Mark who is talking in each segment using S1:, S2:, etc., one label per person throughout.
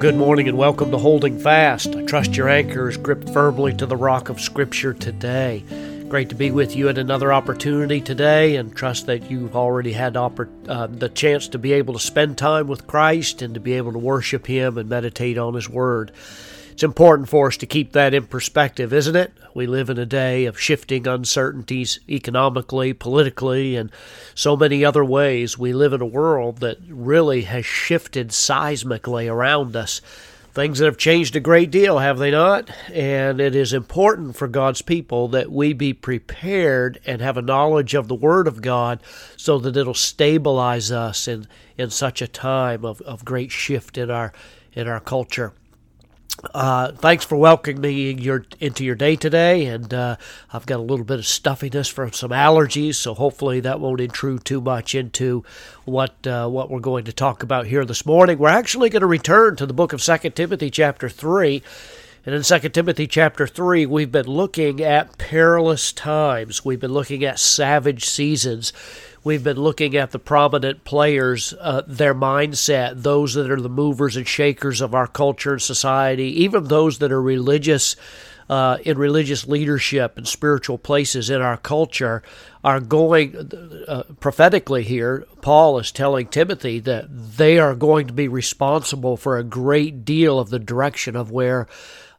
S1: good morning and welcome to Holding Fast. I trust your anchor is gripped firmly to the rock of Scripture today. Great to be with you at another opportunity today, and trust that you've already had uh, the chance to be able to spend time with Christ and to be able to worship Him and meditate on His Word. It's important for us to keep that in perspective, isn't it? We live in a day of shifting uncertainties economically, politically, and so many other ways. We live in a world that really has shifted seismically around us. Things that have changed a great deal, have they not? And it is important for God's people that we be prepared and have a knowledge of the Word of God so that it'll stabilize us in, in such a time of, of great shift in our in our culture. Uh, thanks for welcoming me your, into your day today, and uh, I've got a little bit of stuffiness from some allergies, so hopefully that won't intrude too much into what uh, what we're going to talk about here this morning. We're actually going to return to the book of Second Timothy, chapter three, and in Second Timothy, chapter three, we've been looking at perilous times. We've been looking at savage seasons we've been looking at the prominent players, uh, their mindset, those that are the movers and shakers of our culture and society, even those that are religious. Uh, in religious leadership and spiritual places in our culture are going uh, prophetically here. Paul is telling Timothy that they are going to be responsible for a great deal of the direction of where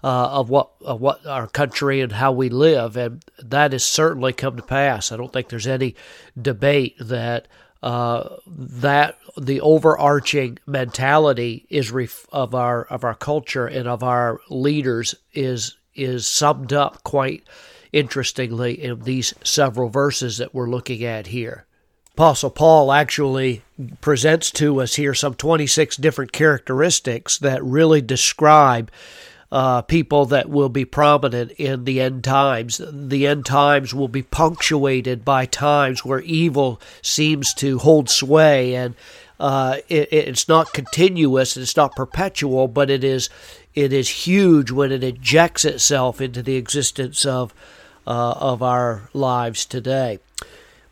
S1: uh, of what of what our country and how we live, and that has certainly come to pass. I don't think there's any debate that uh, that the overarching mentality is ref- of our of our culture and of our leaders is is summed up quite interestingly in these several verses that we're looking at here. Apostle Paul actually presents to us here some 26 different characteristics that really describe uh, people that will be prominent in the end times. The end times will be punctuated by times where evil seems to hold sway, and uh, it, it's not continuous, it's not perpetual, but it is it is huge when it injects itself into the existence of uh, of our lives today.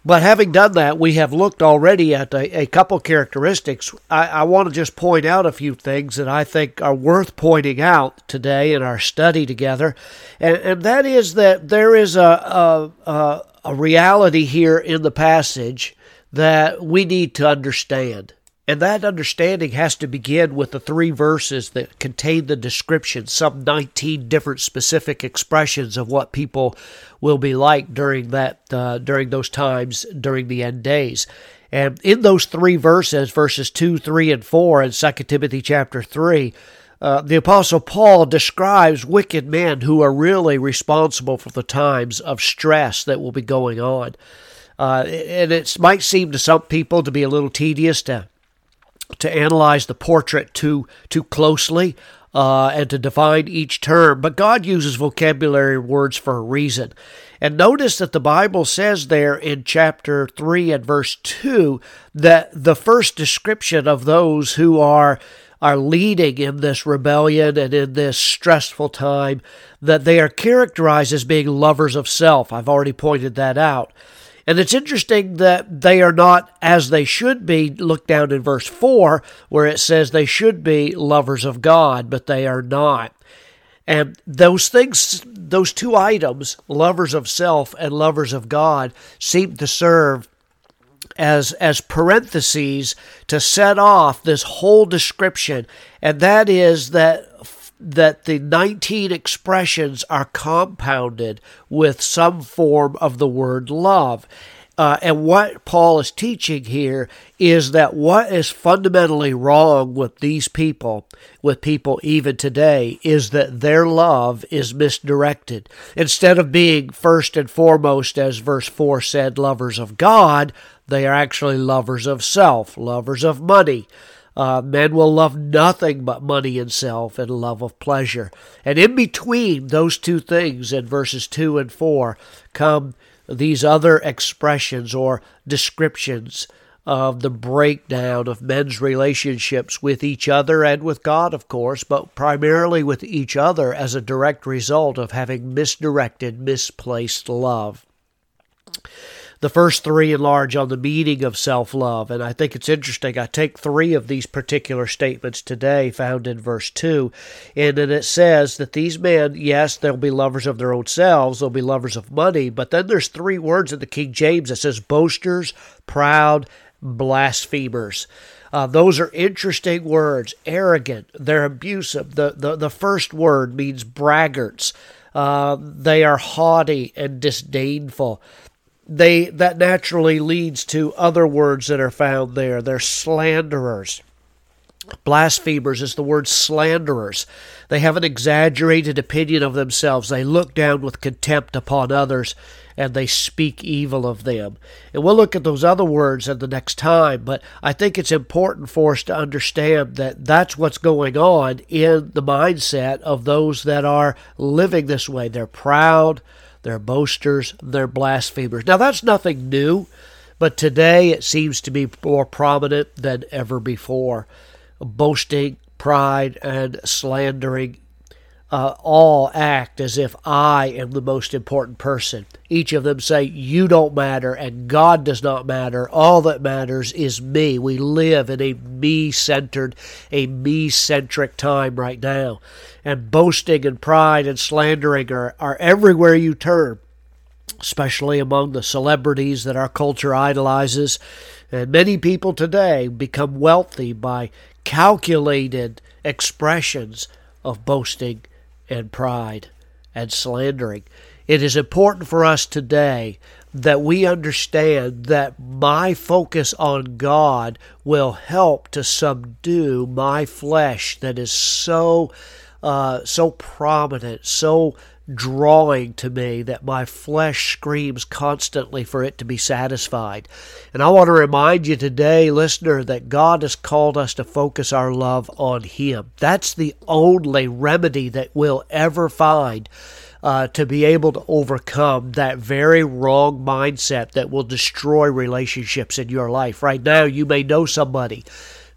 S1: But having done that, we have looked already at a, a couple characteristics. I, I, want to just point out a few things that I think are worth pointing out today in our study together, and, and that is that there is a, a, a reality here in the passage that we need to understand. And that understanding has to begin with the three verses that contain the description, some 19 different specific expressions of what people will be like during that uh, during those times during the end days. And in those three verses, verses 2, 3, and 4 in 2 Timothy chapter 3, uh, the Apostle Paul describes wicked men who are really responsible for the times of stress that will be going on. Uh, and it might seem to some people to be a little tedious to to analyze the portrait too too closely uh, and to define each term, but God uses vocabulary words for a reason. And notice that the Bible says there in chapter 3 and verse 2 that the first description of those who are are leading in this rebellion and in this stressful time that they are characterized as being lovers of self. I've already pointed that out. And it's interesting that they are not as they should be. Look down in verse 4, where it says they should be lovers of God, but they are not. And those things, those two items, lovers of self and lovers of God, seem to serve as as parentheses to set off this whole description and that is that that the 19 expressions are compounded with some form of the word love. Uh, and what Paul is teaching here is that what is fundamentally wrong with these people, with people even today, is that their love is misdirected. Instead of being first and foremost, as verse 4 said, lovers of God, they are actually lovers of self, lovers of money, uh, men will love nothing but money and self and love of pleasure. And in between those two things, in verses 2 and 4, come these other expressions or descriptions of the breakdown of men's relationships with each other and with God, of course, but primarily with each other as a direct result of having misdirected, misplaced love. The first three enlarge on the meaning of self love, and I think it's interesting. I take three of these particular statements today, found in verse 2, and then it says that these men, yes, they'll be lovers of their own selves, they'll be lovers of money, but then there's three words in the King James that says boasters, proud, blasphemers. Uh, those are interesting words. Arrogant, they're abusive. The, the, the first word means braggarts. Uh, they are haughty and disdainful they that naturally leads to other words that are found there. They're slanderers. Blasphemers is the word slanderers. They have an exaggerated opinion of themselves. They look down with contempt upon others and they speak evil of them. And we'll look at those other words at the next time, but I think it's important for us to understand that that's what's going on in the mindset of those that are living this way. They're proud, they're boasters, they're blasphemers. Now, that's nothing new, but today it seems to be more prominent than ever before. Boasting, pride, and slandering uh, all act as if I am the most important person. Each of them say, You don't matter and God does not matter. All that matters is me. We live in a me centered, a me centric time right now. And boasting and pride and slandering are, are everywhere you turn, especially among the celebrities that our culture idolizes. And many people today become wealthy by calculated expressions of boasting and pride and slandering. It is important for us today that we understand that my focus on God will help to subdue my flesh that is so uh, so prominent, so drawing to me that my flesh screams constantly for it to be satisfied. And I want to remind you today, listener, that God has called us to focus our love on Him. That's the only remedy that we'll ever find. Uh, to be able to overcome that very wrong mindset that will destroy relationships in your life. Right now, you may know somebody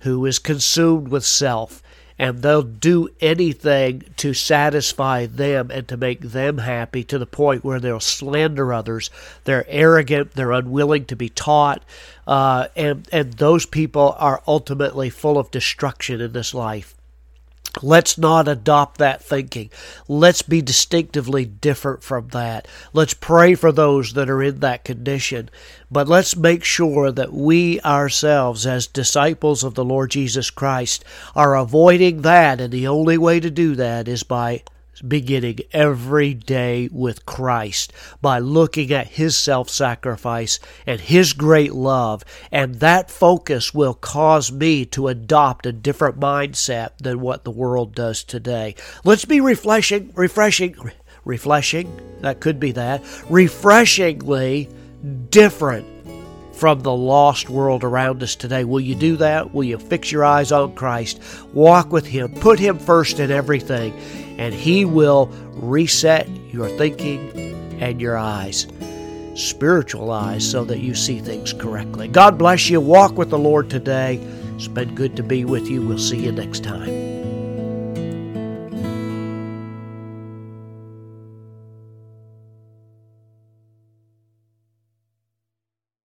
S1: who is consumed with self and they'll do anything to satisfy them and to make them happy to the point where they'll slander others. They're arrogant, they're unwilling to be taught, uh, and, and those people are ultimately full of destruction in this life. Let's not adopt that thinking. Let's be distinctively different from that. Let's pray for those that are in that condition. But let's make sure that we ourselves, as disciples of the Lord Jesus Christ, are avoiding that. And the only way to do that is by beginning every day with Christ by looking at His self sacrifice and His great love. And that focus will cause me to adopt a different mindset than what the world does today. Let's be refreshing, refreshing, refreshing, that could be that, refreshingly different from the lost world around us today. Will you do that? Will you fix your eyes on Christ? Walk with Him. Put Him first in everything and He will reset your thinking and your eyes, spiritual eyes, so that you see things correctly. God bless you. Walk with the Lord today. It's been good to be with you. We'll see you next time.